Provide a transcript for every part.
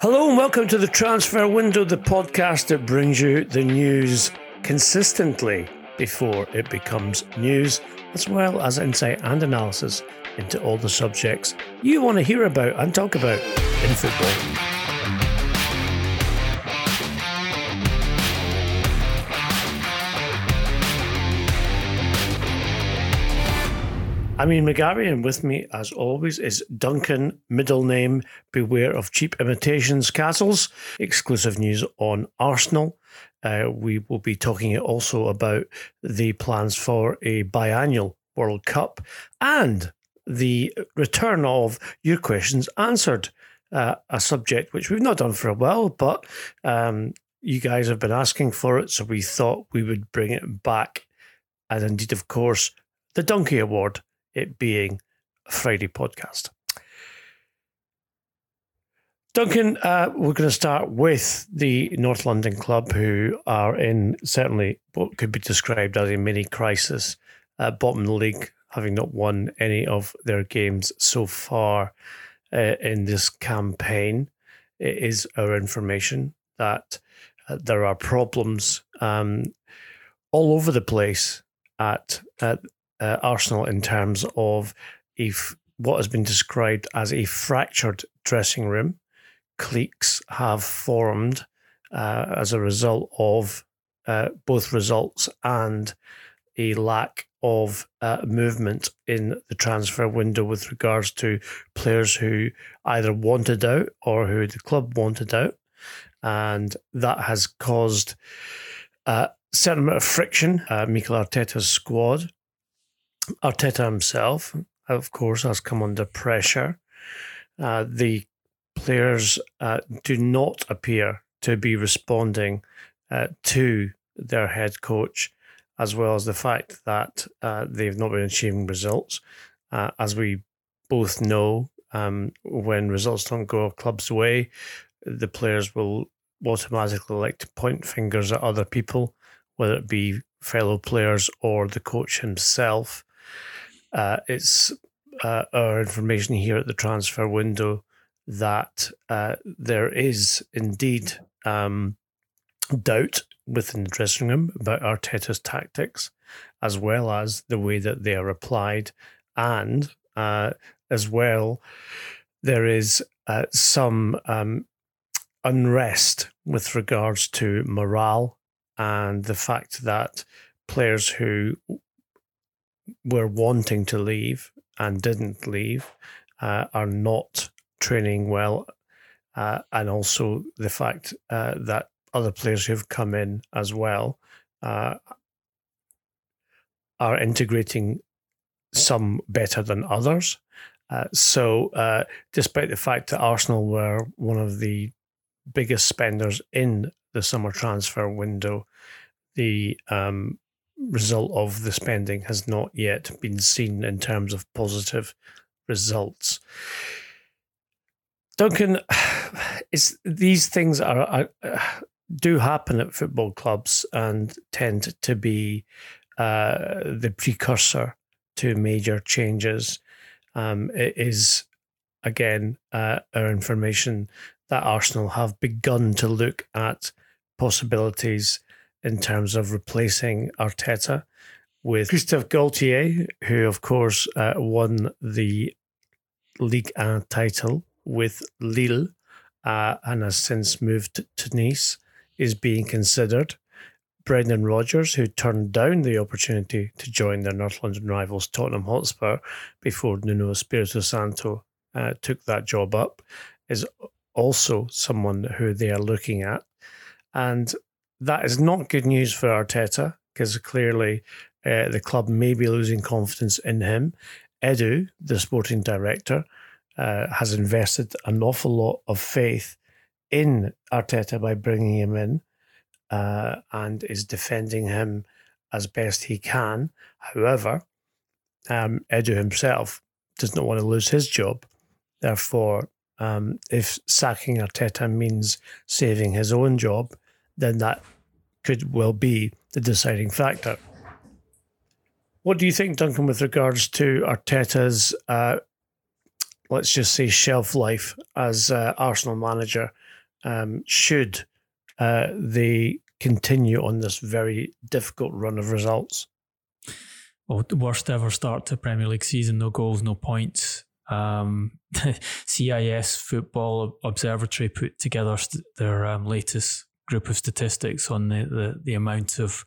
Hello and welcome to the Transfer Window, the podcast that brings you the news consistently before it becomes news, as well as insight and analysis into all the subjects you want to hear about and talk about in football. I'm Ian, McGarry, and with me, as always, is Duncan, middle name, beware of cheap imitations, Castles, exclusive news on Arsenal. Uh, we will be talking also about the plans for a biannual World Cup and the return of your questions answered, uh, a subject which we've not done for a while, but um, you guys have been asking for it, so we thought we would bring it back. And indeed, of course, the Donkey Award it being a Friday podcast. Duncan, uh, we're going to start with the North London club, who are in certainly what could be described as a mini crisis, uh, bottom of the league, having not won any of their games so far uh, in this campaign. It is our information that uh, there are problems um, all over the place at, at uh, Arsenal in terms of if what has been described as a fractured dressing room. Cliques have formed uh, as a result of uh, both results and a lack of uh, movement in the transfer window with regards to players who either wanted out or who the club wanted out. And that has caused a uh, certain amount of friction. Uh, Mikel Arteta's squad Arteta himself, of course, has come under pressure. Uh, the players uh, do not appear to be responding uh, to their head coach, as well as the fact that uh, they've not been achieving results. Uh, as we both know, um, when results don't go a club's way, the players will automatically like to point fingers at other people, whether it be fellow players or the coach himself. Uh, it's uh, our information here at the transfer window that uh, there is indeed um, doubt within the dressing room about Arteta's tactics, as well as the way that they are applied, and uh, as well there is uh, some um, unrest with regards to morale and the fact that players who were wanting to leave and didn't leave uh, are not training well, uh, and also the fact uh, that other players who've come in as well uh, are integrating some better than others. Uh, so, uh, despite the fact that Arsenal were one of the biggest spenders in the summer transfer window, the um, result of the spending has not yet been seen in terms of positive results. Duncan, is these things are, are do happen at football clubs and tend to be uh, the precursor to major changes. Um, it is again uh, our information that Arsenal have begun to look at possibilities in terms of replacing Arteta with Christophe Galtier, who, of course, uh, won the Ligue 1 title with Lille uh, and has since moved to Nice, is being considered. Brendan Rodgers, who turned down the opportunity to join their North London rivals Tottenham Hotspur before Nuno Espirito Santo uh, took that job up, is also someone who they are looking at. And that is not good news for Arteta because clearly uh, the club may be losing confidence in him. Edu, the sporting director, uh, has invested an awful lot of faith in Arteta by bringing him in uh, and is defending him as best he can. However, um, Edu himself does not want to lose his job. Therefore, um, if sacking Arteta means saving his own job, then that could well be the deciding factor. What do you think, Duncan, with regards to Arteta's, uh, let's just say, shelf life as uh, Arsenal manager? Um, should uh, they continue on this very difficult run of results? Well, worst ever start to Premier League season, no goals, no points. Um, CIES Football Observatory put together their um, latest group of statistics on the, the, the amount of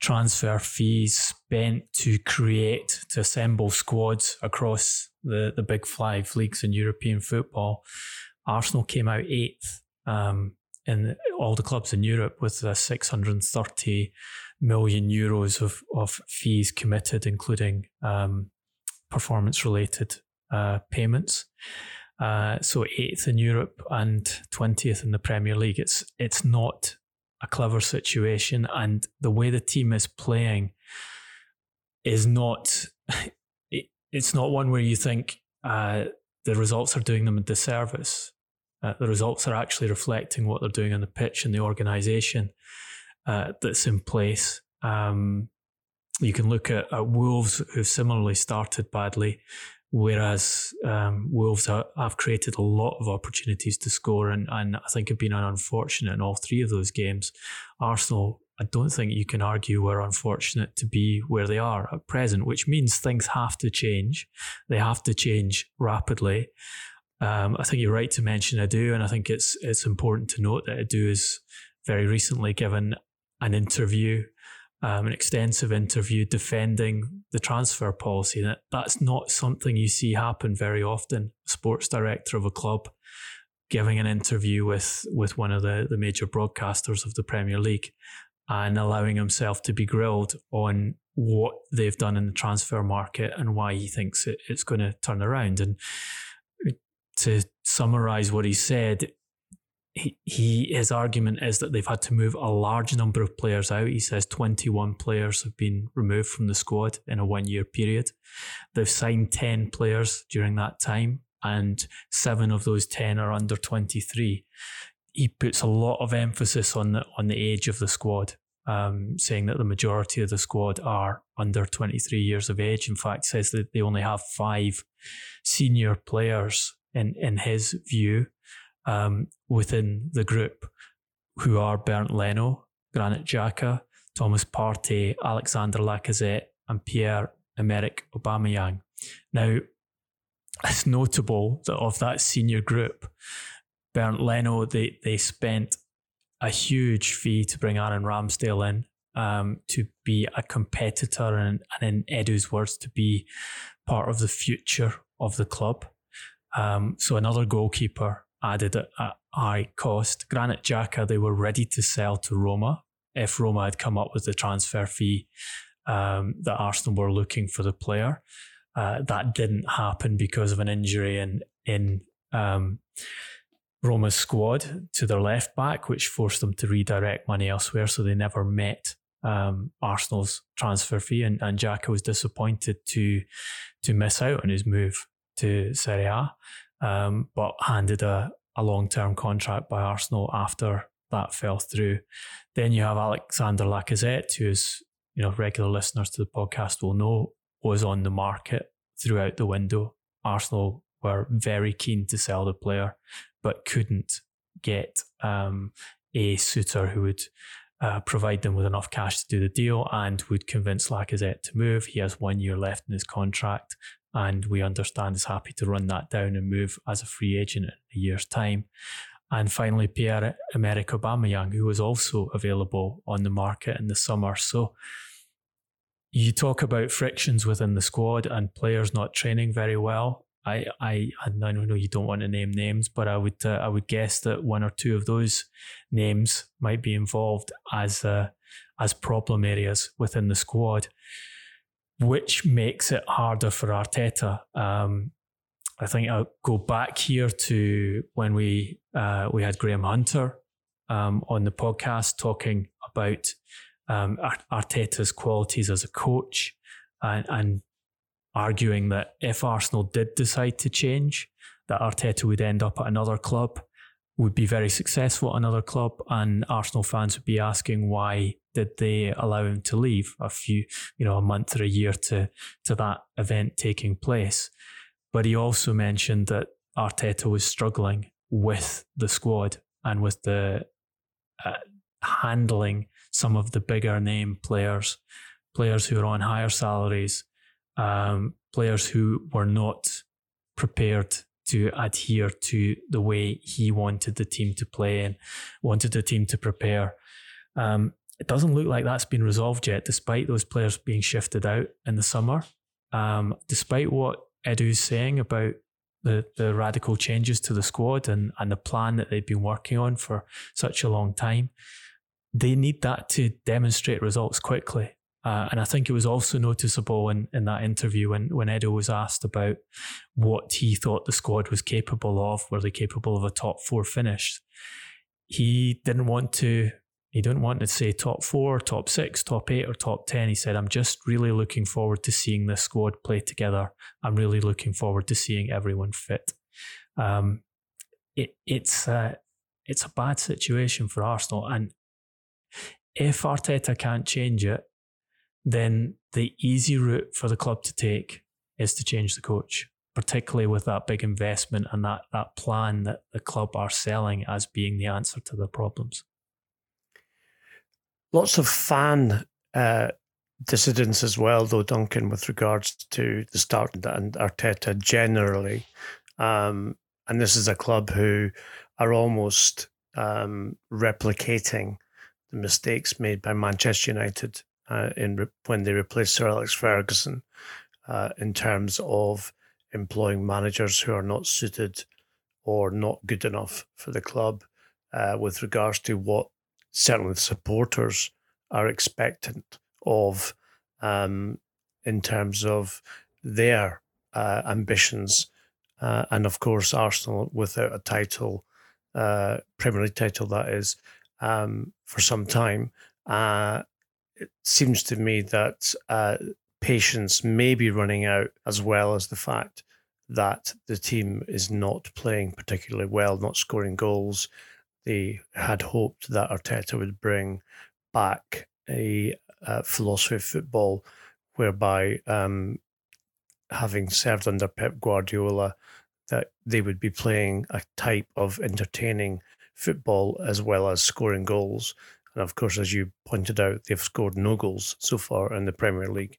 transfer fees spent to create, to assemble squads across the, the big five leagues in European football. Arsenal came out eighth um, in all the clubs in Europe with uh, 630 million euros of, of fees committed, including um, performance related uh, payments. Uh, so eighth in Europe and twentieth in the Premier League. It's it's not a clever situation, and the way the team is playing is not. It, it's not one where you think uh, the results are doing them a disservice. Uh, the results are actually reflecting what they're doing on the pitch and the organisation uh, that's in place. Um, you can look at, at Wolves, who similarly started badly, whereas um, Wolves have created a lot of opportunities to score and, and I think have been unfortunate in all three of those games. Arsenal, I don't think you can argue were unfortunate to be where they are at present, which means things have to change. They have to change rapidly. Um, I think you're right to mention Edu, and I think it's it's important to note that Edu has very recently given an interview um, an extensive interview defending the transfer policy. That that's not something you see happen very often. Sports director of a club giving an interview with with one of the, the major broadcasters of the Premier League and allowing himself to be grilled on what they've done in the transfer market and why he thinks it, it's going to turn around. And to summarize what he said, he, he his argument is that they've had to move a large number of players out. He says 21 players have been removed from the squad in a one year period. They've signed 10 players during that time, and seven of those 10 are under 23. He puts a lot of emphasis on the on the age of the squad, um, saying that the majority of the squad are under 23 years of age. In fact, says that they only have five senior players in in his view um, within the group, who are Bernd Leno, Granit Xhaka, Thomas Partey, Alexander Lacazette, and Pierre Emerick Aubameyang. Now, it's notable that of that senior group, Bernd Leno, they, they spent a huge fee to bring Aaron Ramsdale in um, to be a competitor and, and, in Edu's words, to be part of the future of the club. Um, so another goalkeeper added at, at high cost. Granit Xhaka, they were ready to sell to Roma if Roma had come up with the transfer fee um, that Arsenal were looking for the player. Uh, that didn't happen because of an injury in in um, Roma's squad to their left back, which forced them to redirect money elsewhere. So they never met um, Arsenal's transfer fee, and, and was disappointed to to miss out on his move to Serie A um, but handed a, a long term contract by Arsenal after that fell through. Then you have Alexander Lacazette, who is, you know, regular listeners to the podcast will know, was on the market throughout the window. Arsenal were very keen to sell the player, but couldn't get um, a suitor who would uh, provide them with enough cash to do the deal and would convince Lacazette to move. He has one year left in his contract and we understand is happy to run that down and move as a free agent in a year's time. And finally, Pierre Emerick Aubameyang, who was also available on the market in the summer. So you talk about frictions within the squad and players not training very well. I, I, I know you don't want to name names, but I would, uh, I would guess that one or two of those names might be involved as, uh, as problem areas within the squad which makes it harder for Arteta. Um, I think I'll go back here to when we uh, we had Graham Hunter um, on the podcast talking about um, Arteta's qualities as a coach and, and arguing that if Arsenal did decide to change, that Arteta would end up at another club, would be very successful at another club, and Arsenal fans would be asking why did they allow him to leave a few, you know, a month or a year to to that event taking place. But he also mentioned that Arteta was struggling with the squad and with the uh, handling some of the bigger name players, players who are on higher salaries, um, players who were not prepared to adhere to the way he wanted the team to play and wanted the team to prepare. Um, it doesn't look like that's been resolved yet, despite those players being shifted out in the summer. Um, despite what Edu's saying about the, the radical changes to the squad and, and the plan that they've been working on for such a long time, they need that to demonstrate results quickly. Uh, and I think it was also noticeable in, in that interview when, when Edu was asked about what he thought the squad was capable of. Were they capable of a top four finish? He didn't want to. He didn't want to say top four, top six, top eight, or top ten. He said, "I'm just really looking forward to seeing this squad play together. I'm really looking forward to seeing everyone fit." Um, it, it's uh, it's a bad situation for Arsenal, and if Arteta can't change it, then the easy route for the club to take is to change the coach, particularly with that big investment and that, that plan that the club are selling as being the answer to the problems. Lots of fan uh, dissidents as well, though, Duncan, with regards to the start and Arteta generally. Um, and this is a club who are almost um, replicating the mistakes made by Manchester United uh, in re- when they replaced Sir Alex Ferguson uh, in terms of employing managers who are not suited or not good enough for the club uh, with regards to what certainly the supporters are expectant of um, in terms of their uh, ambitions. Uh, and of course, Arsenal without a title, uh, Premier League title, that is, um, for some time. Uh, it seems to me that uh, patience may be running out, as well as the fact that the team is not playing particularly well, not scoring goals. They had hoped that Arteta would bring back a, a philosophy of football whereby, um, having served under Pep Guardiola, that they would be playing a type of entertaining football as well as scoring goals. And of course, as you pointed out, they've scored no goals so far in the Premier League.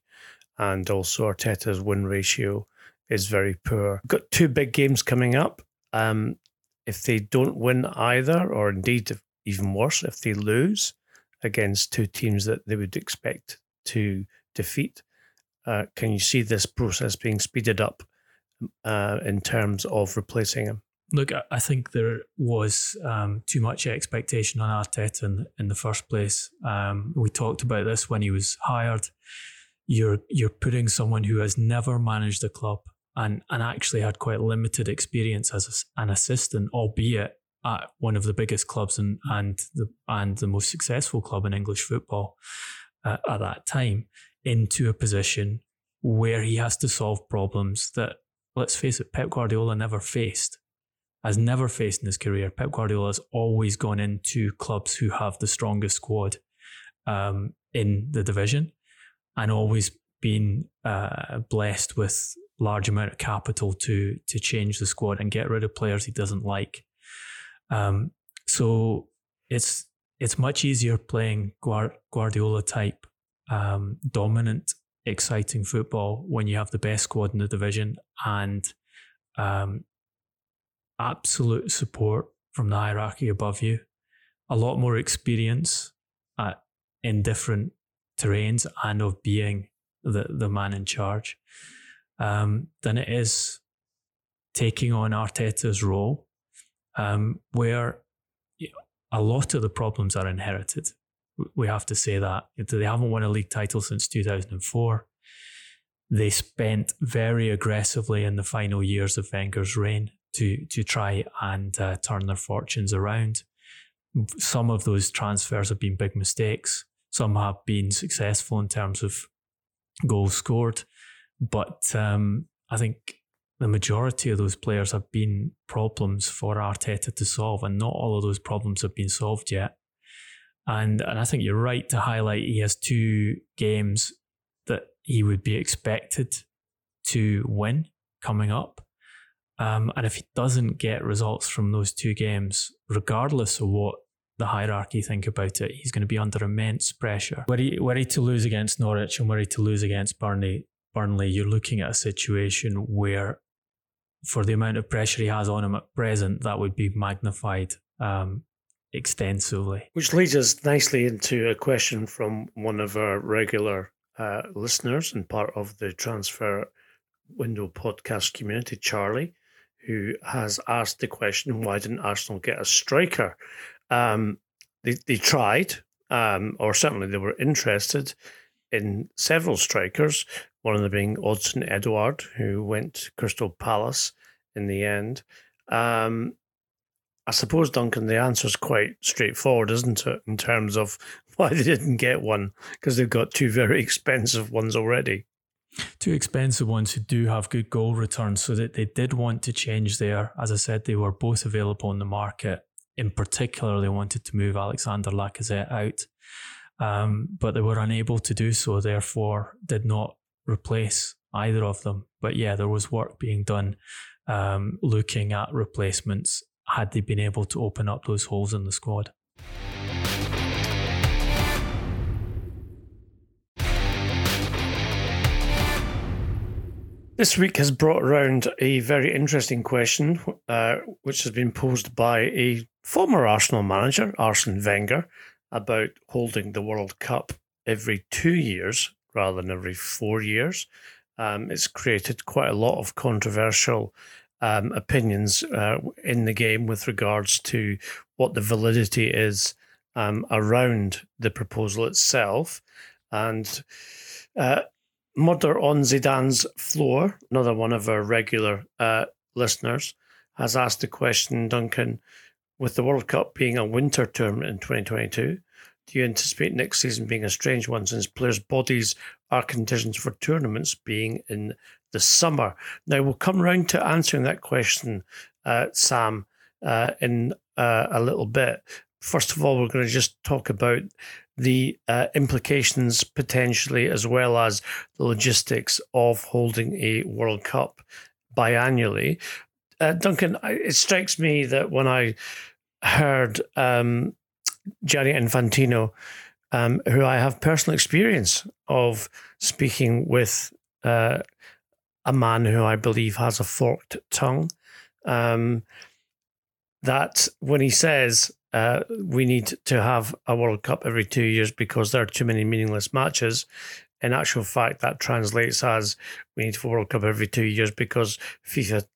And also, Arteta's win ratio is very poor. Got two big games coming up. Um, if they don't win either, or indeed, even worse, if they lose against two teams that they would expect to defeat, uh, can you see this process being speeded up uh, in terms of replacing him? Look, I think there was um, too much expectation on Arteta in, in the first place. Um, we talked about this when he was hired. You're you're putting someone who has never managed a club and and actually had quite limited experience as an assistant, albeit at one of the biggest clubs and and the and the most successful club in English football uh, at that time, into a position where he has to solve problems that, let's face it, Pep Guardiola never faced has never faced in his career. Pep Guardiola has always gone into clubs who have the strongest squad um, in the division and always been uh, blessed with large amount of capital to to change the squad and get rid of players he doesn't like. Um, so it's it's much easier playing Guardiola type um, dominant, exciting football when you have the best squad in the division and um, absolute support from the hierarchy above you, a lot more experience at, in different terrains and of being the, the man in charge um, than it is taking on Arteta's role, um, where a lot of the problems are inherited. We have to say that they haven't won a league title since 2004. they spent very aggressively in the final years of Wenger's reign to to try and uh, turn their fortunes around. Some of those transfers have been big mistakes. Some have been successful in terms of goals scored, but um, I think the majority of those players have been problems for Arteta to solve, and not all of those problems have been solved yet. And and I think you're right to highlight he has two games that he would be expected to win coming up. Um, and if he doesn't get results from those two games, regardless of what the hierarchy think about it, he's going to be under immense pressure. Were he to lose against Norwich and he to lose against Burnley, Burnley, you're looking at a situation where, for the amount of pressure he has on him at present, that would be magnified um, extensively. Which leads us nicely into a question from one of our regular uh, listeners and part of the transfer window podcast community, Charlie, who has asked the question why didn't Arsenal get a striker? Um, they, they tried, um, or certainly they were interested in several strikers, one of them being Odsonne Edouard, who went to Crystal Palace in the end. Um, I suppose, Duncan, the answer is quite straightforward, isn't it, in terms of why they didn't get one? Because they've got two very expensive ones already. Two expensive ones who do have good goal returns, so that they did want to change there. As I said, they were both available on the market. In particular, they wanted to move Alexander Lacazette out, um, but they were unable to do so, therefore, did not replace either of them. But yeah, there was work being done um, looking at replacements had they been able to open up those holes in the squad. This week has brought around a very interesting question, uh, which has been posed by a former Arsenal manager, Arsene Wenger, about holding the World Cup every two years rather than every four years. Um, it's created quite a lot of controversial um, opinions uh, in the game with regards to what the validity is um, around the proposal itself. And uh, Murder on Zidane's floor, another one of our regular uh, listeners, has asked the question, Duncan, with the World Cup being a winter tournament in 2022, do you anticipate next season being a strange one since players' bodies are conditioned for tournaments being in the summer. Now, we'll come round to answering that question, uh, Sam, uh, in uh, a little bit. First of all, we're going to just talk about the uh, implications potentially, as well as the logistics of holding a World Cup biannually. Uh, Duncan, it strikes me that when I heard um, Gianni Infantino, um, who I have personal experience of speaking with uh, a man who I believe has a forked tongue. Um, that when he says uh, we need to have a World Cup every two years because there are too many meaningless matches, in actual fact, that translates as we need a World Cup every two years because FIFA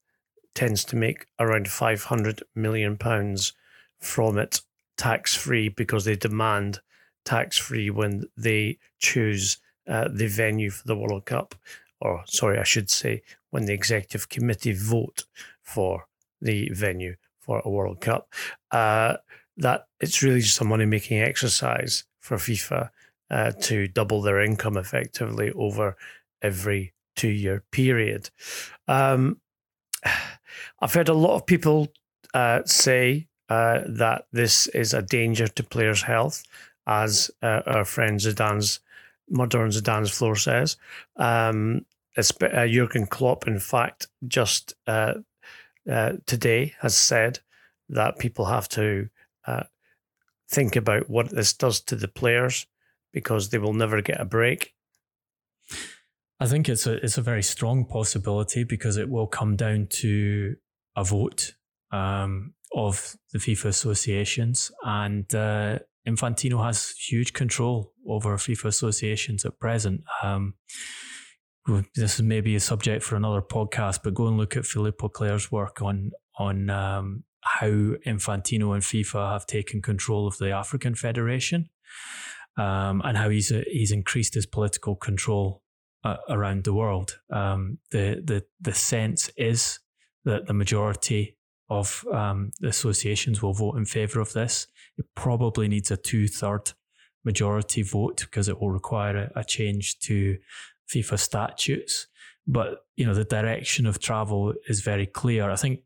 tends to make around 500 million pounds from it tax free because they demand tax free when they choose uh, the venue for the World Cup. Or sorry, I should say, when the executive committee vote for the venue for a World Cup, uh, that it's really just a money making exercise for FIFA uh, to double their income effectively over every two year period. Um, I've heard a lot of people uh, say uh, that this is a danger to players' health, as uh, our friend Zidane's Murder on Zidane's floor says. Um, uh, Jurgen Klopp, in fact, just uh, today has said that people have to uh, think about what this does to the players because they will never get a break. I think it's a it's a very strong possibility because it will come down to a vote um, of the FIFA associations, and uh, Infantino has huge control over FIFA associations at present. Um, this is maybe a subject for another podcast, but go and look at Philippe Auclair's work on on um, how Infantino and FIFA have taken control of the African Federation, um, and how he's uh, he's increased his political control uh, around the world. Um, the the the sense is that the majority of um, the associations will vote in favour of this. It probably needs a two third majority vote because it will require a, a change to FIFA statutes. But you know the direction of travel is very clear. I think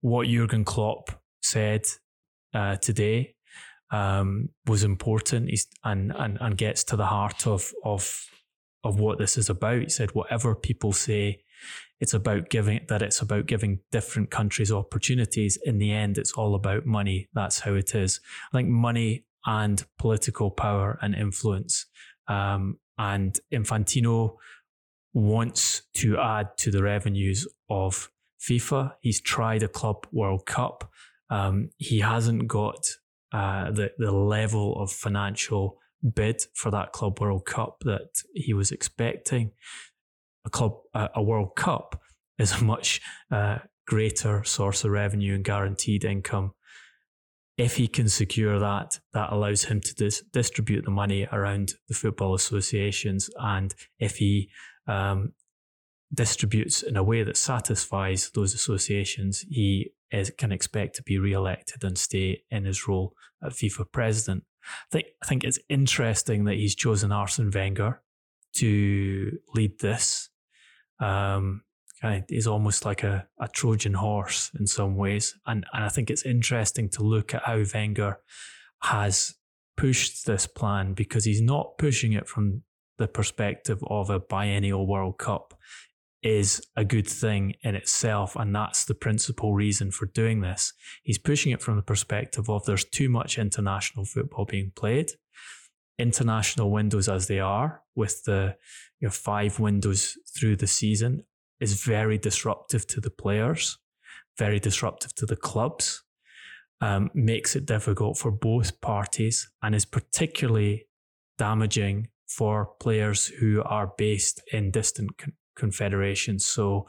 what Jurgen Klopp said uh, today um, was important He's, and, and and gets to the heart of of of what this is about. He said, whatever people say, it's about giving that it's about giving different countries opportunities. In the end, it's all about money. That's how it is. I think money and political power and influence. Um, and Infantino wants to add to the revenues of FIFA. He's tried a Club World Cup. Um, he hasn't got uh, the the level of financial bid for that Club World Cup that he was expecting. A club, uh, a World Cup is a much uh, greater source of revenue and guaranteed income. If he can secure that, that allows him to dis- distribute the money around the football associations. And if he um, distributes in a way that satisfies those associations, he is, can expect to be re-elected and stay in his role at FIFA president. I think I think it's interesting that he's chosen Arsene Wenger to lead this. Um, kind of, he's almost like a, a Trojan horse in some ways, and and I think it's interesting to look at how Wenger has pushed this plan because he's not pushing it from the perspective of a biennial World Cup is a good thing in itself. And that's the principal reason for doing this. He's pushing it from the perspective of there's too much international football being played. International windows as they are, with the you know, five windows through the season, is very disruptive to the players, very disruptive to the clubs, um, makes it difficult for both parties, and is particularly damaging for players who are based in distant confederations. So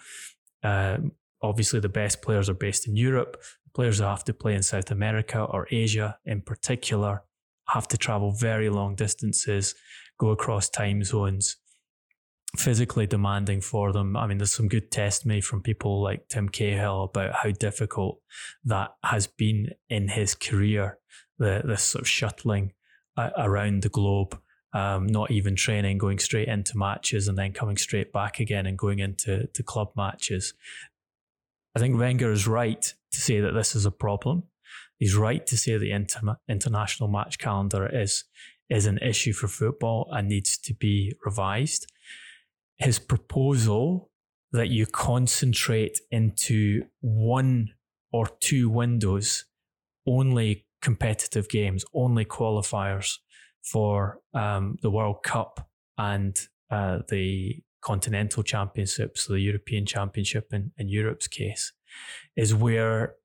uh, obviously the best players are based in Europe. Players who have to play in South America or Asia in particular have to travel very long distances, go across time zones, physically demanding for them. I mean, there's some good testimony from people like Tim Cahill about how difficult that has been in his career, the, this sort of shuttling uh, around the globe um, not even training, going straight into matches and then coming straight back again and going into to club matches. I think Wenger is right to say that this is a problem. He's right to say the inter- international match calendar is is an issue for football and needs to be revised. His proposal that you concentrate into one or two windows, only competitive games, only qualifiers, for um, the World Cup and uh, the Continental Championship, so the European Championship in, in Europe's case, is where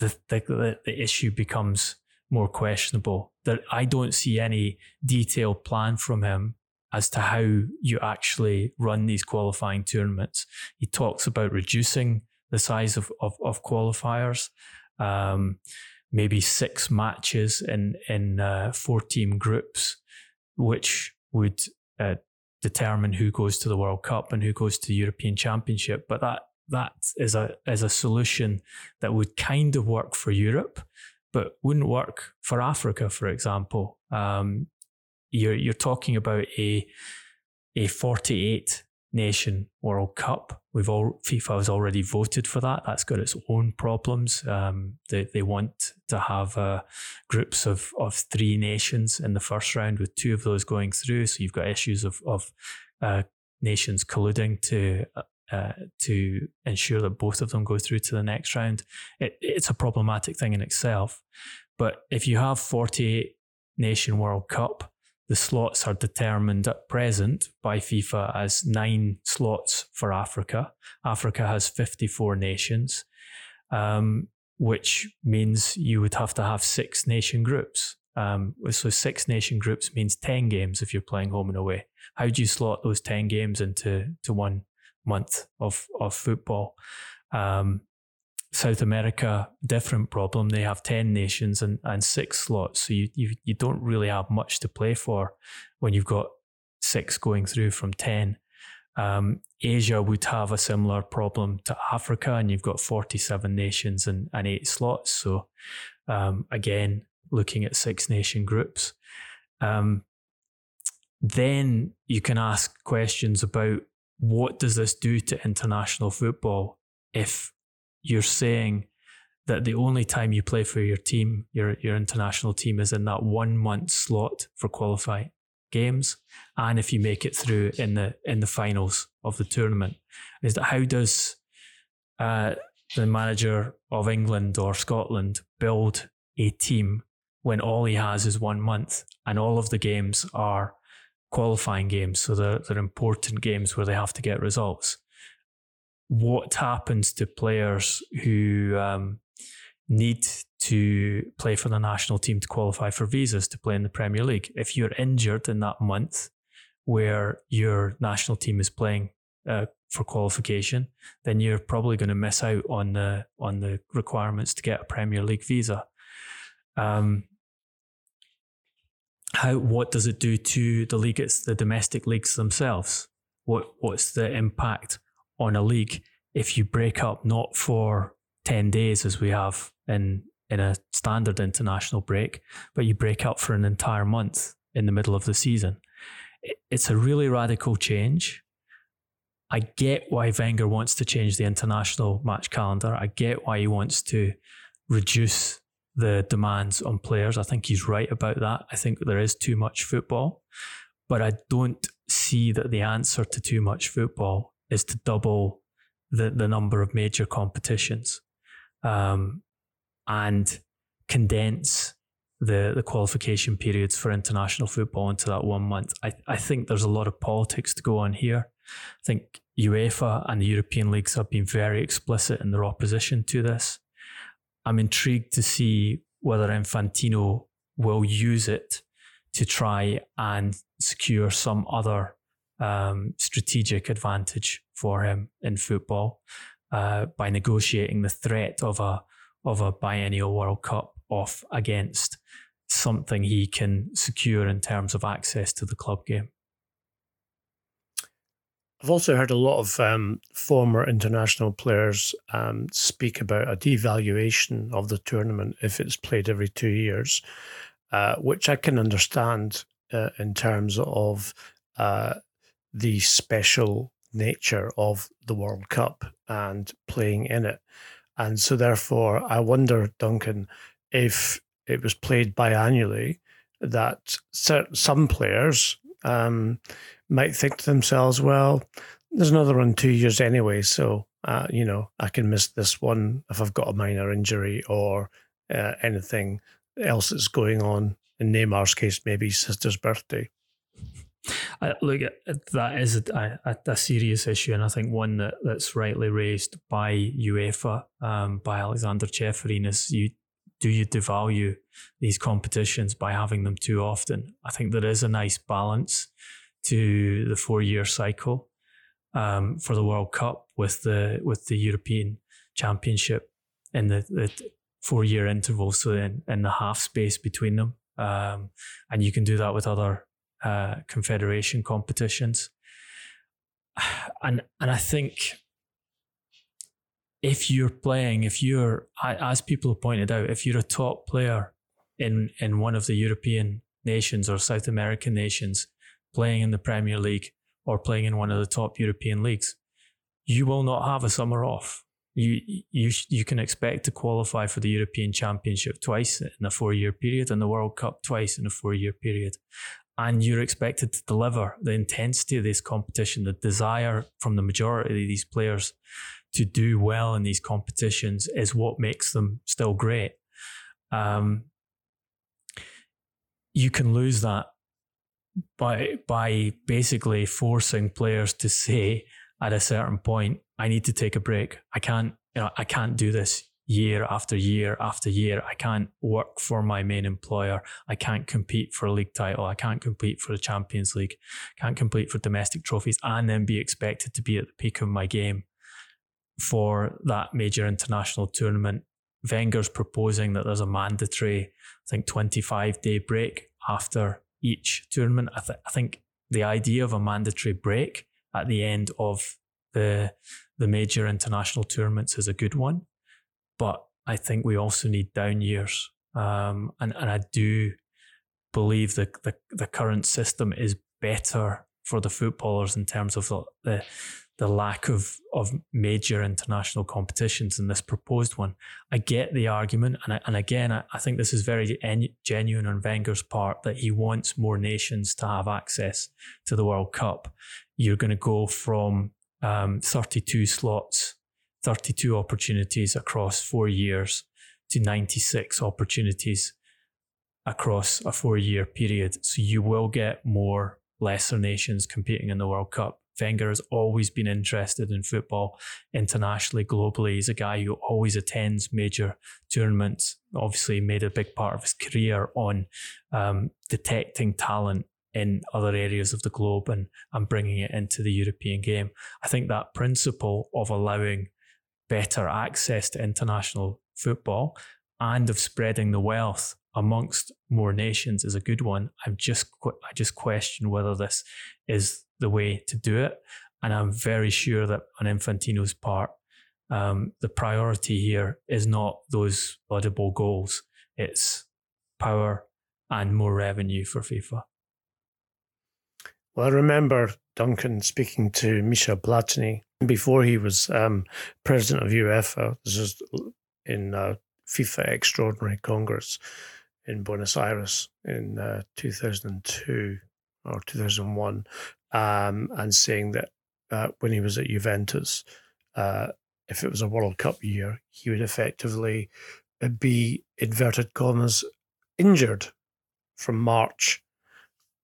the, the, the issue becomes more questionable. That I don't see any detailed plan from him as to how you actually run these qualifying tournaments. He talks about reducing the size of, of, of qualifiers. Um, maybe six matches in in uh, four team groups, which would uh, determine who goes to the World Cup and who goes to the European Championship. But that that is a is a solution that would kind of work for Europe, but wouldn't work for Africa, for example. Um, you're you're talking about a a 48 nation World Cup. We've all FIFA has already voted for that. That's got its own problems. Um, they they want to have uh, groups of of three nations in the first round, with two of those going through. So you've got issues of of uh, nations colluding to. Uh, to ensure that both of them go through to the next round, it, it's a problematic thing in itself. But if you have 48 nation World Cup, the slots are determined at present by FIFA as nine slots for Africa. Africa has 54 nations, um, which means you would have to have six nation groups. Um, so six nation groups means 10 games if you're playing home and away. How do you slot those 10 games into to one month of, of football? Um, South America, different problem. They have 10 nations and, and six slots. So you, you, you don't really have much to play for when you've got six going through from 10. Um, Asia would have a similar problem to Africa, and you've got 47 nations and, and eight slots. So, um, again, looking at six nation groups. Um, then you can ask questions about what does this do to international football if you're saying that the only time you play for your team, your your international team, is in that one month slot for qualifying games, and if you make it through in the in the finals of the tournament, is that how does uh, the manager of England or Scotland build a team when all he has is one month and all of the games are qualifying games, so they're, they're important games where they have to get results. What happens to players who um, need to play for the national team to qualify for visas to play in the Premier League. If you're injured in that month where your national team is playing uh, for qualification, then you're probably going to miss out on the on the requirements to get a Premier League visa. Um, how what does it do to the league? It's the domestic leagues themselves. What what's the impact on a league if you break up not for ten days as we have in in a standard international break, but you break up for an entire month in the middle of the season. It's a really radical change. I get why Wenger wants to change the international match calendar. I get why he wants to reduce the demands on players. I think he's right about that. I think there is too much football, but I don't see that the answer to too much football is to double the, the number of major competitions. Um, and condense the, the qualification periods for international football into that one month. I, I think there's a lot of politics to go on here. I think UEFA and the European leagues have been very explicit in their opposition to this. I'm intrigued to see whether Infantino will use it to try and secure some other um, strategic advantage for him in football uh, by negotiating the threat of a of a biennial World Cup off against something he can secure in terms of access to the club game. I've also heard a lot of um, former international players um, speak about a devaluation of the tournament if it's played every two years, uh, which I can understand uh, in terms of uh, the special nature of the World Cup and playing in it. And so, therefore, I wonder, Duncan, if it was played biannually, that some players um, might think to themselves, well, there's another one two years anyway. So, uh, you know, I can miss this one if I've got a minor injury or uh, anything else that's going on. In Neymar's case, maybe his sister's birthday. I, look, that is a, a, a, serious issue, and I think one that, that's rightly raised by UEFA, um, by Alexander Ceferin, is you do you devalue these competitions by having them too often? I think there is a nice balance to the four year cycle um, for the World Cup with the with the European Championship in the, the four year interval, so in, in the half space between them. Um, and you can do that with other uh, confederation competitions. And and I think if you're playing, if you're as people have pointed out, if you're a top player in in one of the European nations or South American nations, playing in the Premier League or playing in one of the top European leagues, you will not have a summer off. You you you can expect to qualify for the European Championship twice in a four year period and the World Cup twice in a four year period, and you're expected to deliver the intensity of this competition, the desire from the majority of these players to do well in these competitions is what makes them still great. Um, you can lose that by by basically forcing players to say at a certain point, I need to take a break. I can't, you know, I can't do this year after year after year. I can't work for my main employer. I can't compete for a league title. I can't compete for the Champions League. Can't compete for domestic trophies and then be expected to be at the peak of my game for that major international tournament. Wenger's proposing that there's a mandatory, I think, 25 day break after each tournament. I, th- I think the idea of a mandatory break at the end of the the major international tournaments is a good one, but I think we also need down years, um, and and I do believe that the the current system is better for the footballers in terms of the, the the lack of of major international competitions in this proposed one. I get the argument, and I, and again, I, I think this is very en- genuine on Wenger's part that he wants more nations to have access to the World Cup. You're going to go from um, 32 slots, 32 opportunities across four years to 96 opportunities across a four year period. So you will get more lesser nations competing in the World Cup. Wenger has always been interested in football internationally, globally. He's a guy who always attends major tournaments. Obviously, made a big part of his career on um, detecting talent in other areas of the globe and, and bringing it into the European game. I think that principle of allowing better access to international football and of spreading the wealth amongst more nations is a good one. I'm just I just question whether this is the way to do it. And I'm very sure that on Infantino's part, um, the priority here is not those laudable goals. It's power and more revenue for FIFA. Well, I remember Duncan speaking to Michel Platini before he was um, president of UEFA. This is in uh, FIFA Extraordinary Congress in Buenos Aires in uh, 2002 or 2001 um, and saying that uh, when he was at Juventus, uh, if it was a World Cup year, he would effectively uh, be inverted commas injured from March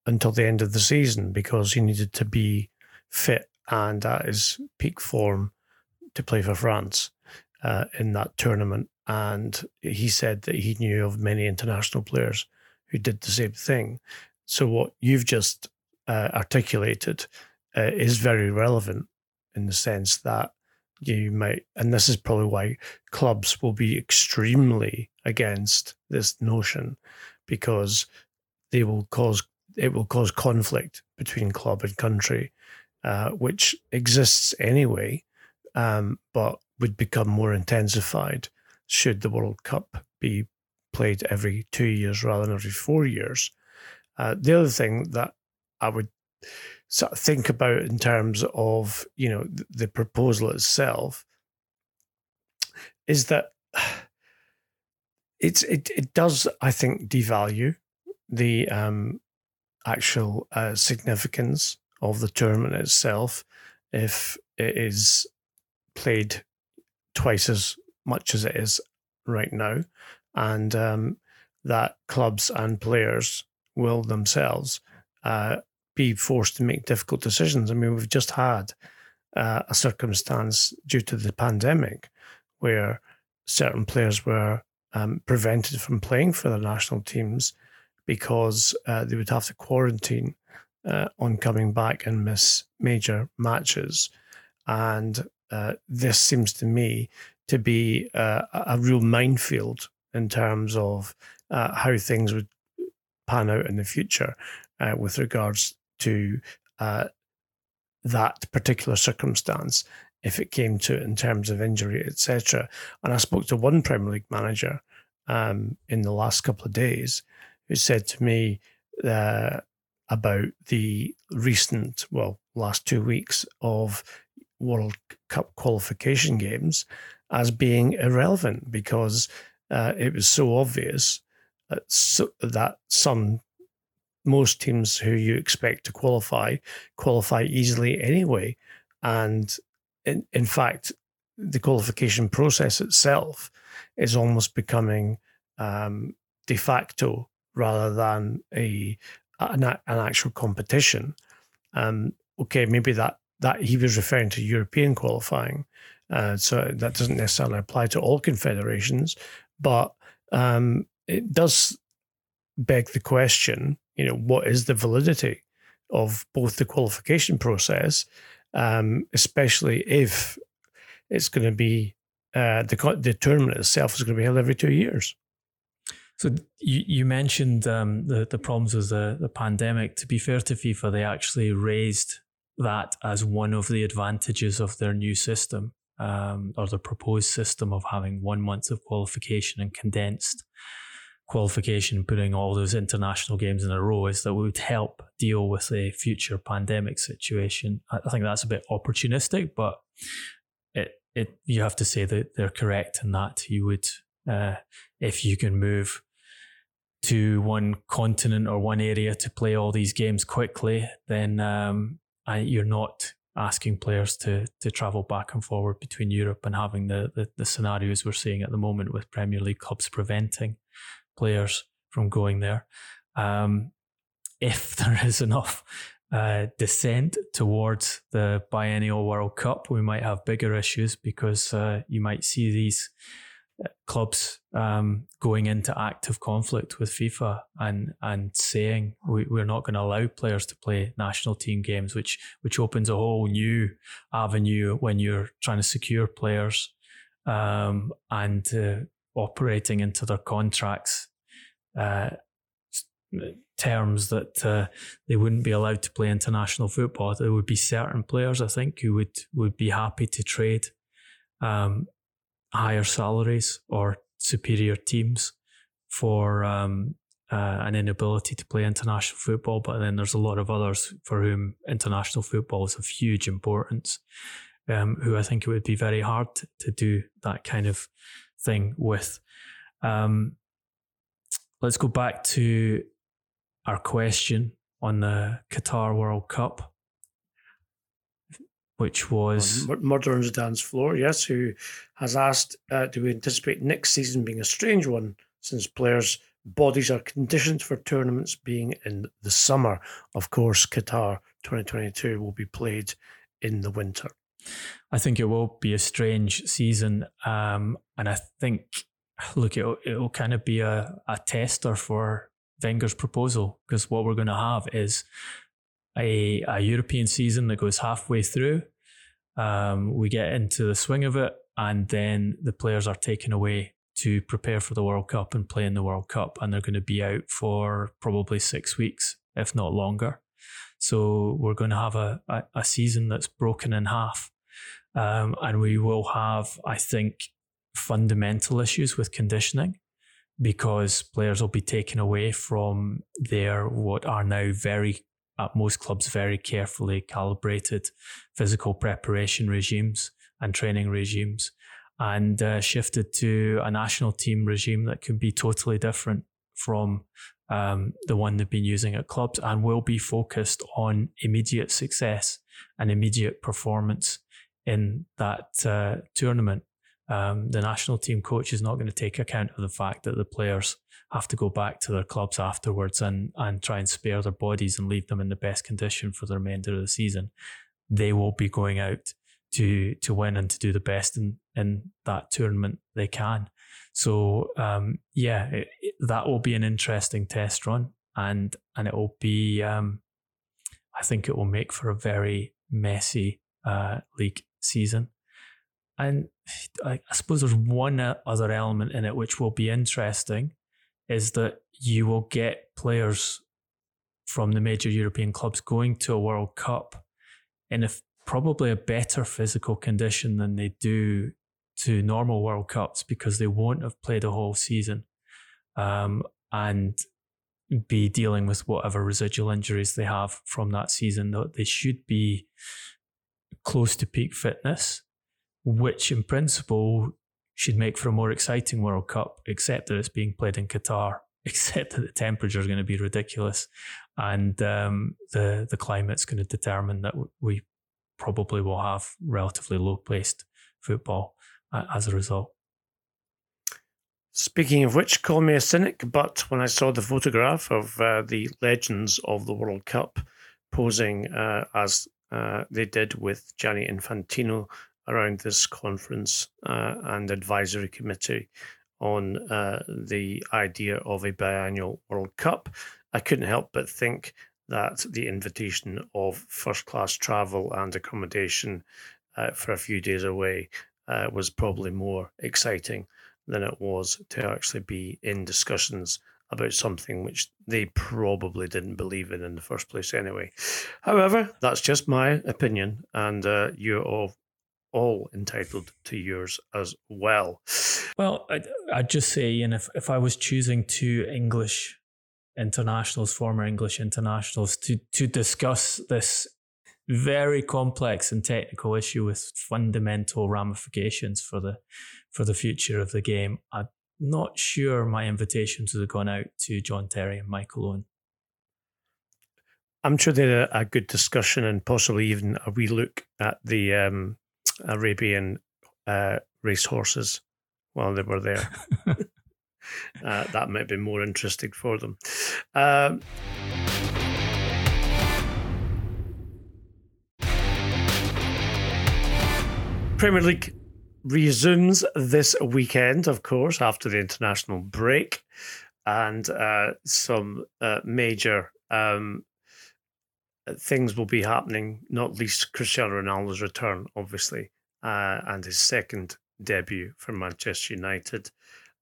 until the end of the season because he needed to be fit and at his peak form to play for France uh, in that tournament. And he said that he knew of many international players who did the same thing. So, what you've just uh, articulated uh, is very relevant in the sense that you might, and this is probably why clubs will be extremely against this notion because they will cause it will cause conflict between club and country, uh, which exists anyway, um, but would become more intensified should the World Cup be played every two years rather than every four years. Uh, the other thing that I would sort of think about in terms of you know the proposal itself is that it's it it does I think devalue the um, actual uh, significance of the tournament itself if it is played twice as much as it is right now, and um, that clubs and players will themselves uh, be forced to make difficult decisions. I mean, we've just had uh, a circumstance due to the pandemic where certain players were um, prevented from playing for their national teams because uh, they would have to quarantine uh, on coming back and miss major matches. And uh, this seems to me to be uh, a real minefield in terms of uh, how things would pan out in the future uh, with regards to uh, that particular circumstance if it came to it in terms of injury, etc. And I spoke to one Premier League manager um, in the last couple of days who said to me uh, about the recent, well, last two weeks of World Cup qualification games as being irrelevant because uh, it was so obvious that, so, that some most teams who you expect to qualify qualify easily anyway. And in, in fact, the qualification process itself is almost becoming um, de facto rather than a an, an actual competition. Um, okay, maybe that that he was referring to European qualifying, uh, so that doesn't necessarily apply to all confederations, but um, it does beg the question, you know, what is the validity of both the qualification process, um, especially if it's going to be uh, the the tournament itself is going to be held every two years. So you, you mentioned um, the the problems with the, the pandemic. To be fair to FIFA, they actually raised that as one of the advantages of their new system um, or the proposed system of having one month of qualification and condensed qualification, putting all those international games in a row, is that we would help deal with a future pandemic situation. I think that's a bit opportunistic, but it it you have to say that they're correct in that you would uh, if you can move to one continent or one area to play all these games quickly, then um, you're not asking players to to travel back and forward between Europe and having the, the, the scenarios we're seeing at the moment with Premier League clubs preventing players from going there. Um, if there is enough uh, dissent towards the biennial World Cup, we might have bigger issues because uh, you might see these clubs um, going into active conflict with FIFA and and saying we, we're not going to allow players to play national team games, which which opens a whole new avenue when you're trying to secure players um, and uh, operating into their contracts. Uh, terms that uh, they wouldn't be allowed to play international football. There would be certain players, I think, who would would be happy to trade um, higher salaries or superior teams for um, uh, an inability to play international football. But then there's a lot of others for whom international football is of huge importance, um, who I think it would be very hard to do that kind of thing with. Um, let's go back to our question on the Qatar World Cup which was Murder on the Dance Floor, yes, who has asked, uh, do we anticipate next season being a strange one since players' bodies are conditioned for tournaments being in the summer? Of course, Qatar 2022 will be played in the winter. I think it will be a strange season, um, and I think, look, it'll, it'll kind of be a, a tester for Wenger's proposal because what we're going to have is a, a European season that goes halfway through um, we get into the swing of it, and then the players are taken away to prepare for the World Cup and play in the World Cup, and they're going to be out for probably six weeks, if not longer. So we're going to have a, a, a season that's broken in half. Um, and we will have, I think, fundamental issues with conditioning because players will be taken away from their what are now very at most clubs very carefully calibrated physical preparation regimes and training regimes and uh, shifted to a national team regime that could be totally different from um, the one they've been using at clubs and will be focused on immediate success and immediate performance in that uh, tournament. Um, the national team coach is not going to take account of the fact that the players have to go back to their clubs afterwards and, and try and spare their bodies and leave them in the best condition for the remainder of the season. They will be going out to to win and to do the best in, in that tournament they can. So um, yeah, it, it, that will be an interesting test run, and and it will be. Um, I think it will make for a very messy uh, league season. And I, I suppose there's one other element in it which will be interesting, is that you will get players from the major European clubs going to a World Cup in a, probably a better physical condition than they do to normal World Cups because they won't have played a whole season um, and be dealing with whatever residual injuries they have from that season. They should be close to peak fitness, which in principle should make for a more exciting World Cup, except that it's being played in Qatar, except that the temperature is going to be ridiculous, and um, the the climate's going to determine that we probably will have relatively low placed football uh, as a result. Speaking of which, call me a cynic, but when I saw the photograph of uh, the legends of the World Cup posing uh, as uh, they did with Gianni Infantino around this conference uh, and advisory committee on uh, the idea of a biannual World Cup, I couldn't help but think that the invitation of first class travel and accommodation uh, for a few days away uh, was probably more exciting than it was to actually be in discussions about something which they probably didn't believe in in the first place anyway. However, that's just my opinion, and uh, you're all all entitled to yours as well. Well, I'd, I'd just say, Ian, if, if I was choosing two English internationals, former English internationals, to, to discuss this very complex and technical issue with fundamental ramifications for the for the future of the game, I'm not sure my invitations would have gone out to John Terry and Michael Owen. I'm sure they had a, a good discussion and possibly even a wee look at the um, Arabian uh, racehorses while they were there. uh, that might be more interesting for them. Um, Premier League resumes this weekend, of course, after the international break, and uh, some uh, major um, things will be happening, not least Cristiano Ronaldo's return, obviously, uh, and his second debut for Manchester United.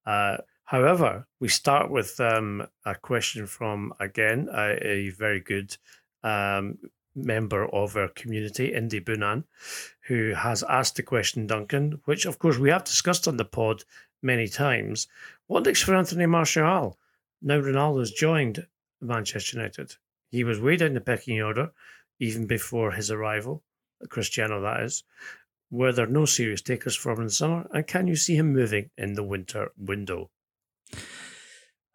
Uh, however, we start with um, a question from, again, a, a very good um, member of our community, Indy Bunan, who has asked the question, Duncan, which of course we have discussed on the pod many times. What next for Anthony Martial? Now Ronaldo has joined Manchester United. He was way down the pecking order even before his arrival, Cristiano, that is. Were there no serious takers for him in the summer? And can you see him moving in the winter window?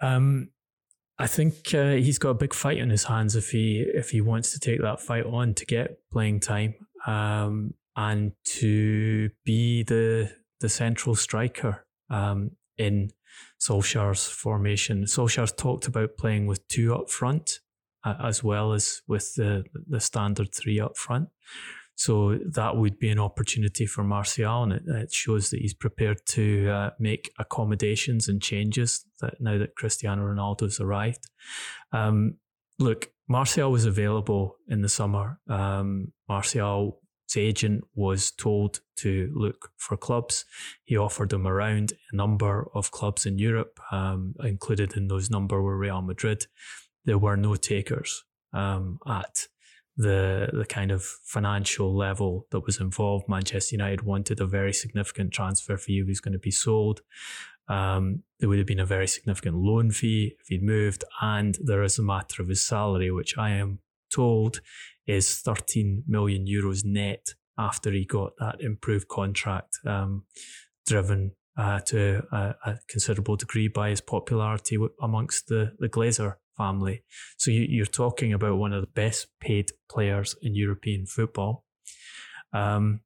Um, I think uh, he's got a big fight in his hands if he if he wants to take that fight on to get playing time um, and to be the the central striker um, in Solskjaer's formation. Solskjaer's talked about playing with two up front as well as with the the standard three up front. So that would be an opportunity for Martial, and it, it shows that he's prepared to uh, make accommodations and changes that now that Cristiano Ronaldo's arrived. Um, look, Martial was available in the summer. Um, Martial's agent was told to look for clubs. He offered him around a number of clubs in Europe. Um, included in those number were Real Madrid. There were no takers um, at the the kind of financial level that was involved. Manchester United wanted a very significant transfer fee. He was going to be sold. Um, there would have been a very significant loan fee if he'd moved, and there is a matter of his salary, which I am told is 13 million euros net after he got that improved contract, um, driven uh, to a, a, considerable degree by his popularity amongst the the Glazer family. So you, are talking about one of the best paid players in European football, um,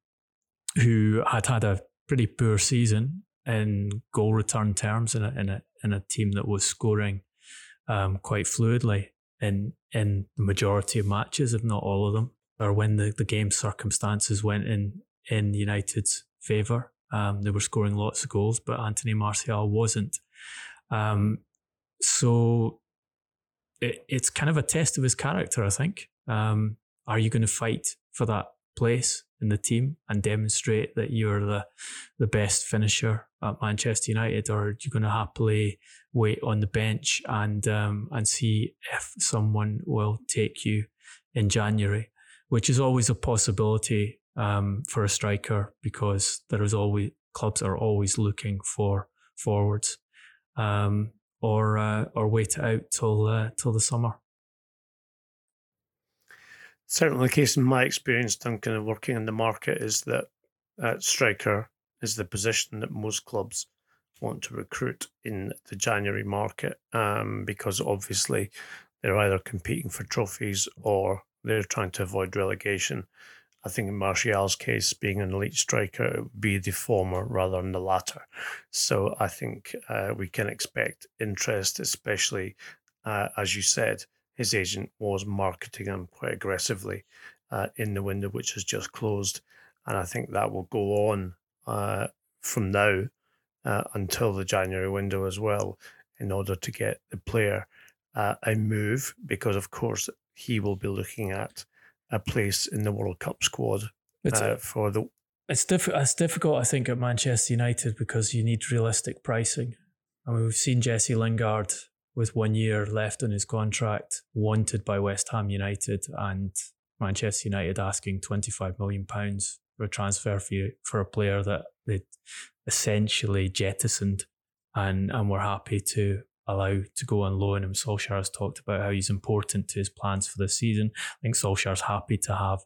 who had had a pretty poor season in goal return terms in a, in a, in a team that was scoring um, quite fluidly in, in the majority of matches, if not all of them, or when the, the game circumstances went in, in United's favour. Um, they were scoring lots of goals, but Anthony Martial wasn't. Um, so it, it's kind of a test of his character, I think. Um, are you going to fight for that place in the team and demonstrate that you're the the best finisher at Manchester United, or are you going to happily wait on the bench and um, and see if someone will take you in January, which is always a possibility um, for a striker because there is always clubs are always looking for forwards. Um, or uh, or wait it out till uh, till the summer. Certainly, the case in my experience, Duncan, of working in the market is that uh, striker is the position that most clubs want to recruit in the January market um, because obviously they're either competing for trophies or they're trying to avoid relegation. I think in Martial's case, being an elite striker, it would be the former rather than the latter. So I think uh, we can expect interest, especially uh, as you said, his agent was marketing him quite aggressively uh, in the window, which has just closed. And I think that will go on uh, from now uh, until the January window as well, in order to get the player uh, a move, because of course he will be looking at a place in the World Cup squad uh, for the. It's, diff- it's difficult, I think, at Manchester United because you need realistic pricing. I mean, we've seen Jesse Lingard with one year left on his contract, wanted by West Ham United and Manchester United asking £25 million for a transfer fee for a player that they essentially jettisoned and, and were happy to allow to go on loan. And Solskjaer has talked about how he's important to his plans for the season. I think Solskjaer's happy to have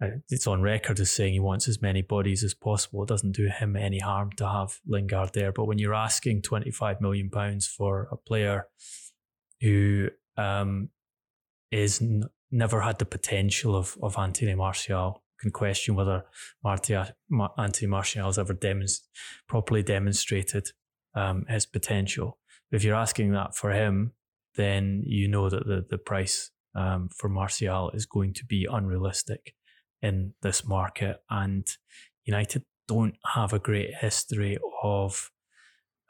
uh, it's on record as saying he wants as many bodies as possible. It doesn't do him any harm to have Lingard there. But when you're asking £25 million for a player who um, is n- never had the potential of, of Anthony Martial, can question whether Martia, Ma- Anthony Martial has ever demonst- properly demonstrated um, his potential. If you're asking that for him, then you know that the, the price um, for Martial is going to be unrealistic in this market. And United don't have a great history of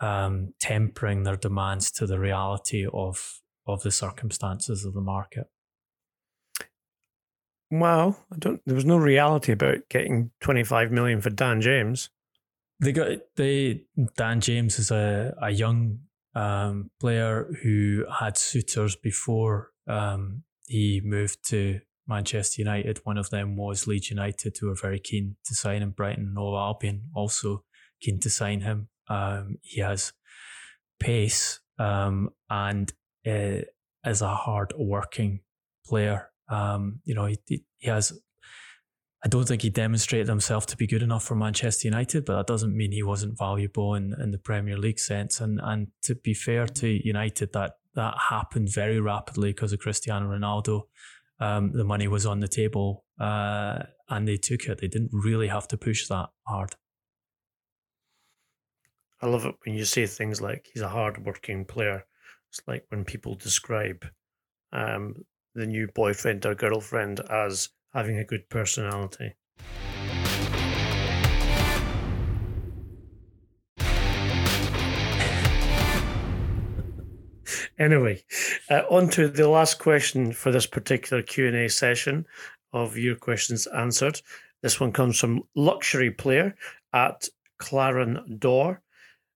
um, tempering their demands to the reality of of the circumstances of the market. Well, I don't. There was no reality about getting twenty five million for Dan James. They got they Dan James is a a young um, player who had suitors before um, he moved to Manchester United. One of them was Leeds United, who were very keen to sign him. Brighton and Albion also keen to sign him. Um, he has pace um, and uh, is a hard working player. Um, you know, he, he has. I don't think he demonstrated himself to be good enough for Manchester United, but that doesn't mean he wasn't valuable in, in the Premier League sense. And and to be fair to United, that that happened very rapidly because of Cristiano Ronaldo um, the money was on the table uh, and they took it. They didn't really have to push that hard. I love it when you say things like he's a hard-working player. It's like when people describe um, the new boyfriend or girlfriend as having a good personality. Anyway, uh, on to the last question for this particular Q&A session of your questions answered. This one comes from Luxury Player at Claren Door.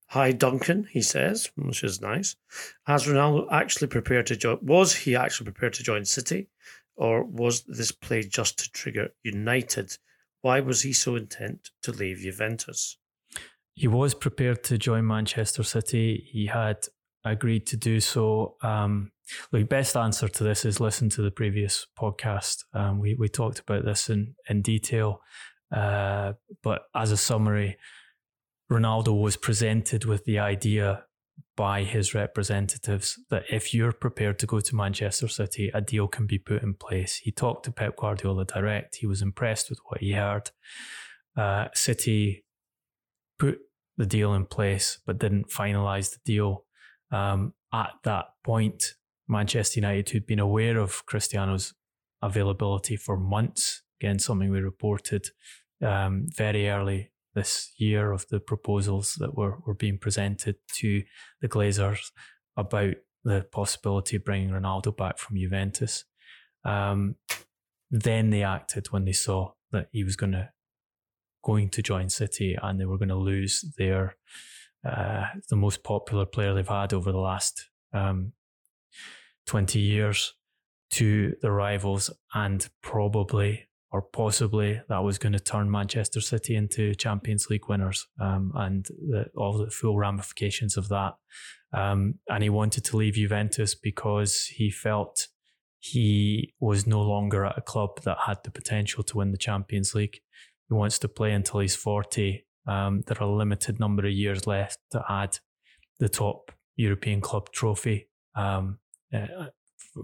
Hi, Duncan, he says, which is nice. Has Ronaldo actually prepared to join? Was he actually prepared to join City? Or was this play just to trigger United? Why was he so intent to leave Juventus? He was prepared to join Manchester City. He had agreed to do so. Um, the best answer to this is listen to the previous podcast. Um, we we talked about this in in detail, uh, but as a summary, Ronaldo was presented with the idea by his representatives that if you're prepared to go to Manchester City, a deal can be put in place. He talked to Pep Guardiola direct. He was impressed with what he heard. Uh, City put the deal in place, but didn't finalize the deal. Um, at that point, Manchester United, who'd been aware of Cristiano's availability for months, again, something we reported um, very early this year of the proposals that were, were being presented to the Glazers about the possibility of bringing Ronaldo back from Juventus. Um, then they acted when they saw that he was going to going to join City and they were going to lose their uh, the most popular player they've had over the last um, 20 years to the rivals, and probably or possibly that was going to turn Manchester City into Champions League winners um, and the, all the full ramifications of that. Um, and he wanted to leave Juventus because he felt he was no longer at a club that had the potential to win the Champions League. He wants to play until he's 40 um, there are a limited number of years left to add the top European club trophy, um, uh,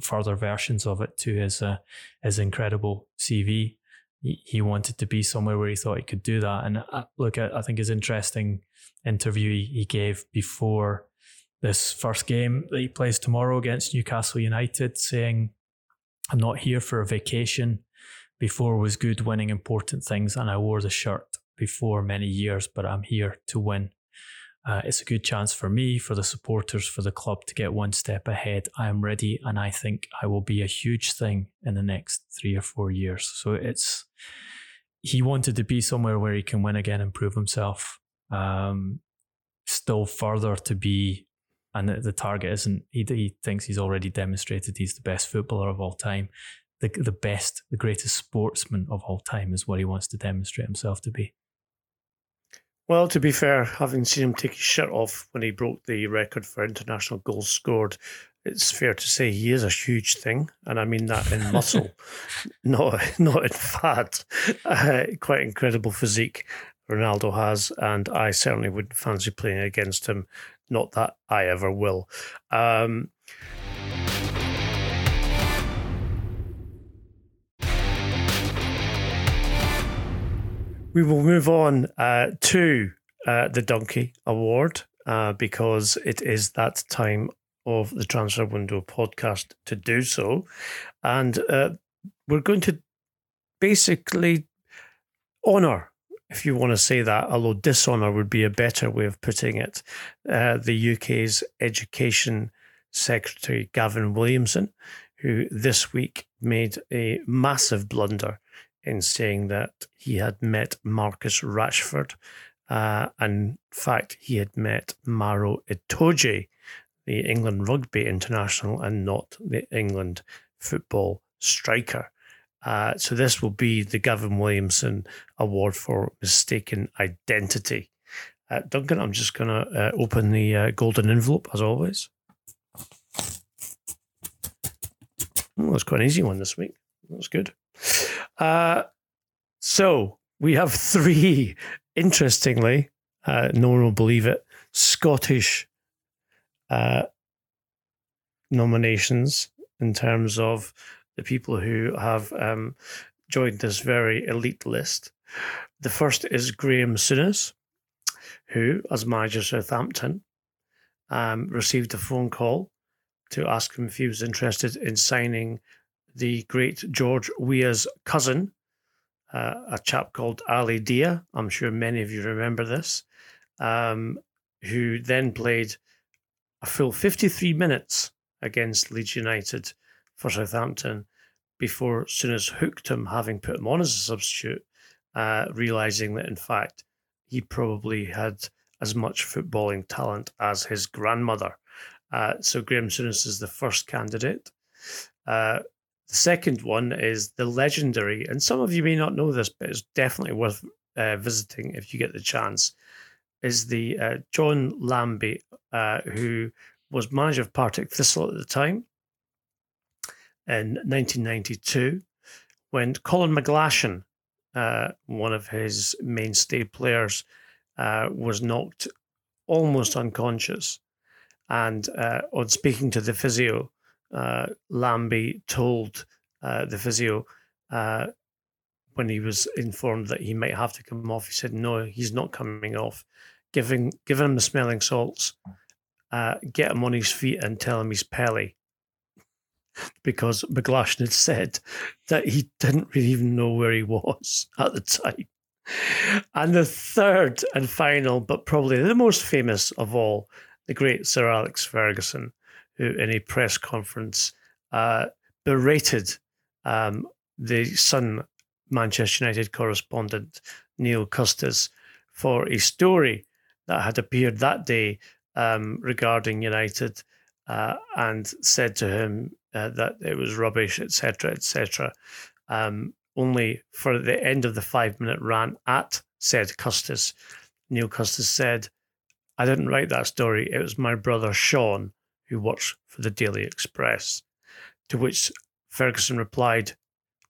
further versions of it to his uh, his incredible CV. He, he, wanted to be somewhere where he thought he could do that. And uh, look, I, I think his interesting interview he, he gave before this first game that he plays tomorrow against Newcastle United, saying, "I'm not here for a vacation." Before was good, winning important things, and I wore the shirt before many years, but I'm here to win. Uh, it's a good chance for me, for the supporters, for the club to get one step ahead. I am ready, and I think I will be a huge thing in the next three or four years. So it's he wanted to be somewhere where he can win again and prove himself. Um, still further to be and the, the target isn't. He, he thinks he's already demonstrated he's the best footballer of all time. The, the best, the greatest sportsman of all time is what he wants to demonstrate himself to be. Well, to be fair, having seen him take his shirt off when he broke the record for international goals scored, it's fair to say he is a huge thing, and I mean that in muscle, not not in fat. Uh, quite incredible physique Ronaldo has, and I certainly wouldn't fancy playing against him. Not that I ever will. Um, we will move on uh, to uh, the Donkey Award uh, because it is that time of the Transfer Window podcast to do so. And uh, we're going to basically honour, if you want to say that, although dishonour would be a better way of putting it, uh, the UK's Education Secretary, Gavin Williamson, who this week made a massive blunder in saying that he had met Marcus Rashford. Uh, in fact, he had met Maro Itoje, the England rugby international, and not the England football striker. Uh, so this will be the Gavin Williamson Award for Mistaken Identity. Uh, Duncan, I'm just going to uh, open the uh, golden envelope as always. Oh, that's quite an easy one this week. That's good. Uh, so we have three, interestingly, uh, no one will believe it, Scottish uh, nominations in terms of the people who have um, joined this very elite list. The first is Graham Souness, who, as manager of Southampton, um, received a phone call to ask him if he was interested in signing the great George Weah's cousin, uh, a chap called Ali Dia. I'm sure many of you remember this, um, who then played a full 53 minutes against Leeds United for Southampton before Souness hooked him, having put him on as a substitute, uh, realizing that in fact he probably had as much footballing talent as his grandmother. Uh, so Graham Souness is the first candidate. Uh, the second one is the legendary, and some of you may not know this, but it's definitely worth uh, visiting if you get the chance. Is the uh, John Lambie, uh, who was manager of Partick Thistle at the time in 1992, when Colin McGlashan, uh, one of his mainstay players, uh, was knocked almost unconscious. And uh, on speaking to the physio, uh, Lambie told uh, the physio uh, when he was informed that he might have to come off. He said, "No, he's not coming off. Giving give him the smelling salts, uh, get him on his feet, and tell him he's Pelé." Because McGlashan had said that he didn't really even know where he was at the time. And the third and final, but probably the most famous of all, the great Sir Alex Ferguson, who in a press conference uh, berated um, the Sun Manchester United correspondent Neil Custis for a story that had appeared that day um, regarding United uh, and said to him uh, that it was rubbish, etc., etc. Um, only for the end of the five minute rant at said Custis, Neil Custis said, I didn't write that story. It was my brother Sean who works for the Daily Express. To which Ferguson replied,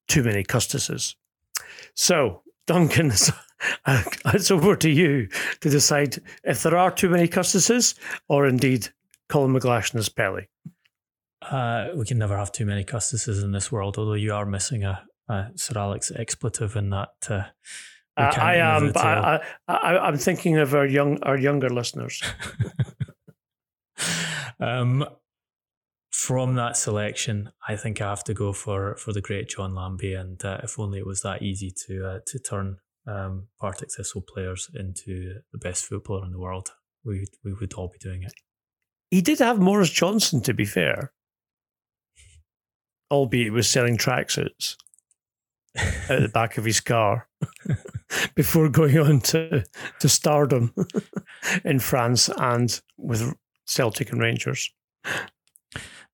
Too many Custises. So, Duncan, it's over to you to decide if there are too many Custises or indeed Colin McGlashan is Pelé. Uh, we can never have too many Custises in this world, although you are missing a, a Sir Alex expletive in that. Uh, uh, I am, but I, I, I'm thinking of our young, our younger listeners. um, from that selection, I think I have to go for for the great John Lambie, and uh, if only it was that easy to uh, to turn um, Partick Thistle players into the best footballer in the world, we we would all be doing it. He did have Maurice Johnston, to be fair, albeit was selling tracksuits at the back of his car before going on to to stardom in France and with Celtic and Rangers.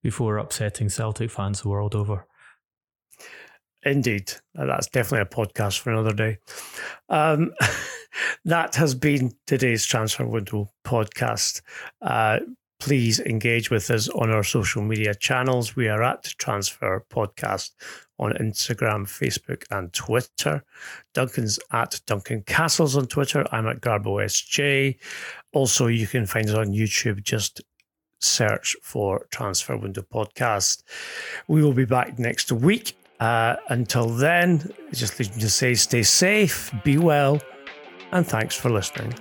Before upsetting Celtic fans the world over. Indeed. That's definitely a podcast for another day. Um, that has been today's Transfer Window podcast. Uh, please engage with us on our social media channels. We are at Transfer Podcast on Instagram, Facebook, and Twitter. Duncan's at Duncan Castles on Twitter. I'm at GarboSJ. Also, you can find us on YouTube. Just search for Transfer Window Podcast. We will be back next week. Uh, until then, just leave me to say stay safe, be well, and thanks for listening.